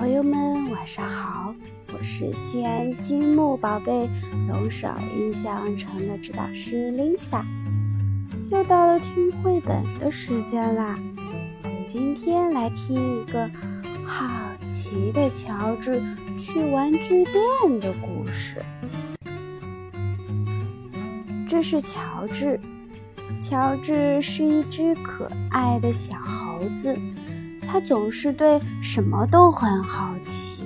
朋友们，晚上好！我是西安积木宝贝龙首印象城的指导师琳达，又到了听绘本的时间啦。我们今天来听一个好奇的乔治去玩具店的故事。这是乔治，乔治是一只可爱的小猴子。他总是对什么都很好奇。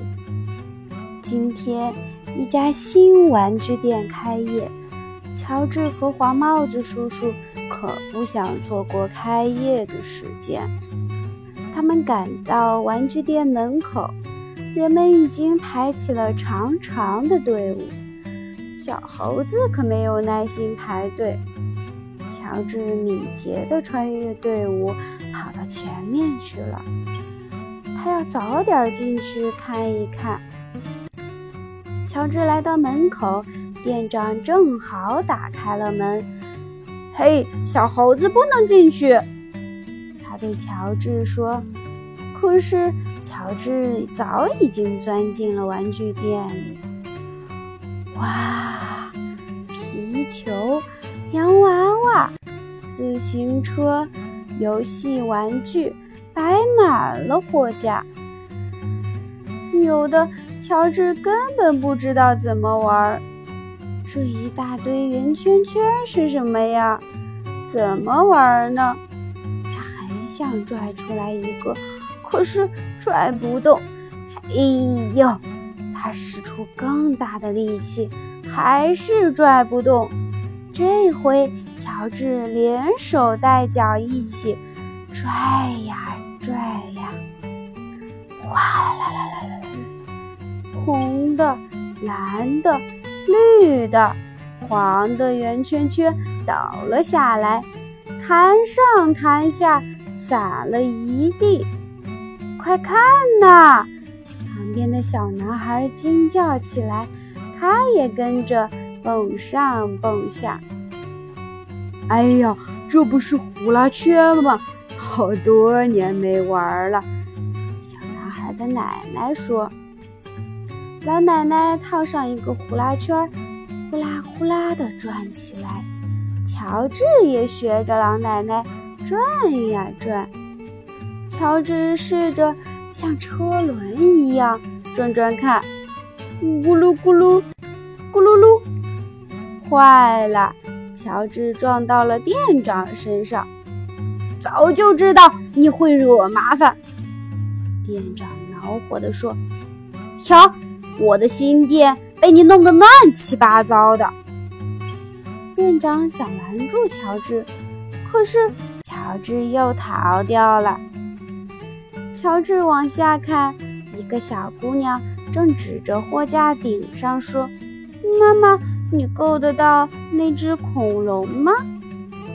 今天，一家新玩具店开业，乔治和黄帽子叔叔可不想错过开业的时间。他们赶到玩具店门口，人们已经排起了长长的队伍。小猴子可没有耐心排队。乔治敏捷地穿越队伍。跑到前面去了，他要早点进去看一看。乔治来到门口，店长正好打开了门。“嘿，小猴子不能进去！”他对乔治说。可是乔治早已经钻进了玩具店里。哇，皮球、洋娃娃、自行车。游戏玩具摆满了货架，有的乔治根本不知道怎么玩。这一大堆圆圈圈是什么呀？怎么玩呢？他很想拽出来一个，可是拽不动。哎呦！他使出更大的力气，还是拽不动。这回。乔治连手带脚一起拽呀拽呀，哗啦啦啦啦啦！红的、蓝的、绿的、黄的圆圈圈倒了下来，弹上弹下，洒了一地。快看呐！旁边的小男孩惊叫起来，他也跟着蹦上蹦下。哎呀，这不是呼啦圈吗？好多年没玩了。小男孩的奶奶说：“老奶奶套上一个呼啦圈，呼啦呼啦地转起来。”乔治也学着老奶奶转呀转。乔治试着像车轮一样转转看，咕噜咕噜，咕噜噜，坏了！乔治撞到了店长身上，早就知道你会惹麻烦。店长恼火地说：“瞧，我的新店被你弄得乱七八糟的。”店长想拦住乔治，可是乔治又逃掉了。乔治往下看，一个小姑娘正指着货架顶上说：“妈妈。”你够得到那只恐龙吗？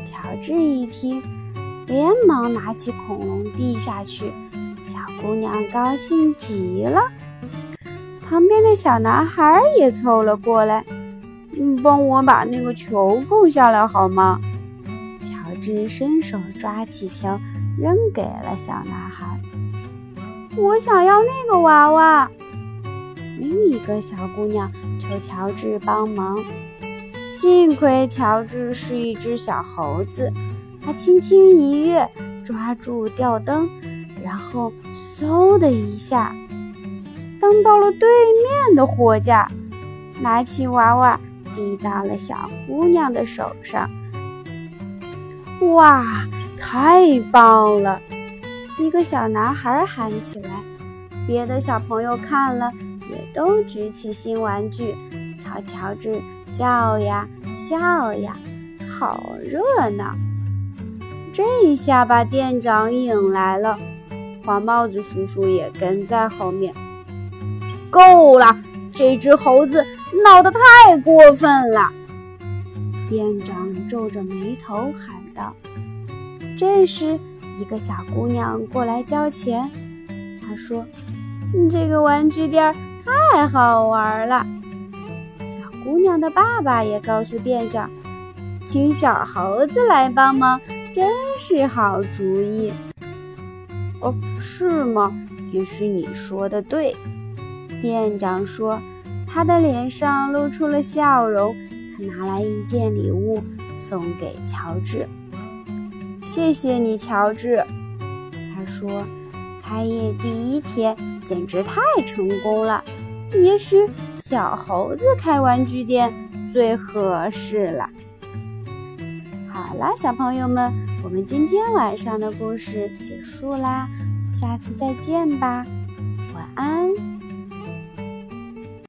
乔治一听，连忙拿起恐龙递下去。小姑娘高兴极了。旁边的小男孩也凑了过来，嗯，帮我把那个球够下来好吗？乔治伸手抓起球，扔给了小男孩。我想要那个娃娃。另一个小姑娘求乔治帮忙，幸亏乔治是一只小猴子，他轻轻一跃，抓住吊灯，然后嗖的一下，蹬到了对面的货架，拿起娃娃递到了小姑娘的手上。哇，太棒了！一个小男孩喊起来，别的小朋友看了。也都举起新玩具，朝乔治叫呀笑呀，好热闹！这一下把店长引来了，黄帽子叔叔也跟在后面。够了，这只猴子闹得太过分了！店长皱着眉头喊道。这时，一个小姑娘过来交钱，她说：“这个玩具店儿。”太好玩了！小姑娘的爸爸也告诉店长，请小猴子来帮忙，真是好主意。哦，是吗？也许你说的对。”店长说，他的脸上露出了笑容。他拿来一件礼物送给乔治。谢谢你，乔治。他说：“开业第一天简直太成功了，也许小猴子开玩具店最合适了。”好啦，小朋友们，我们今天晚上的故事结束啦，下次再见吧，晚安。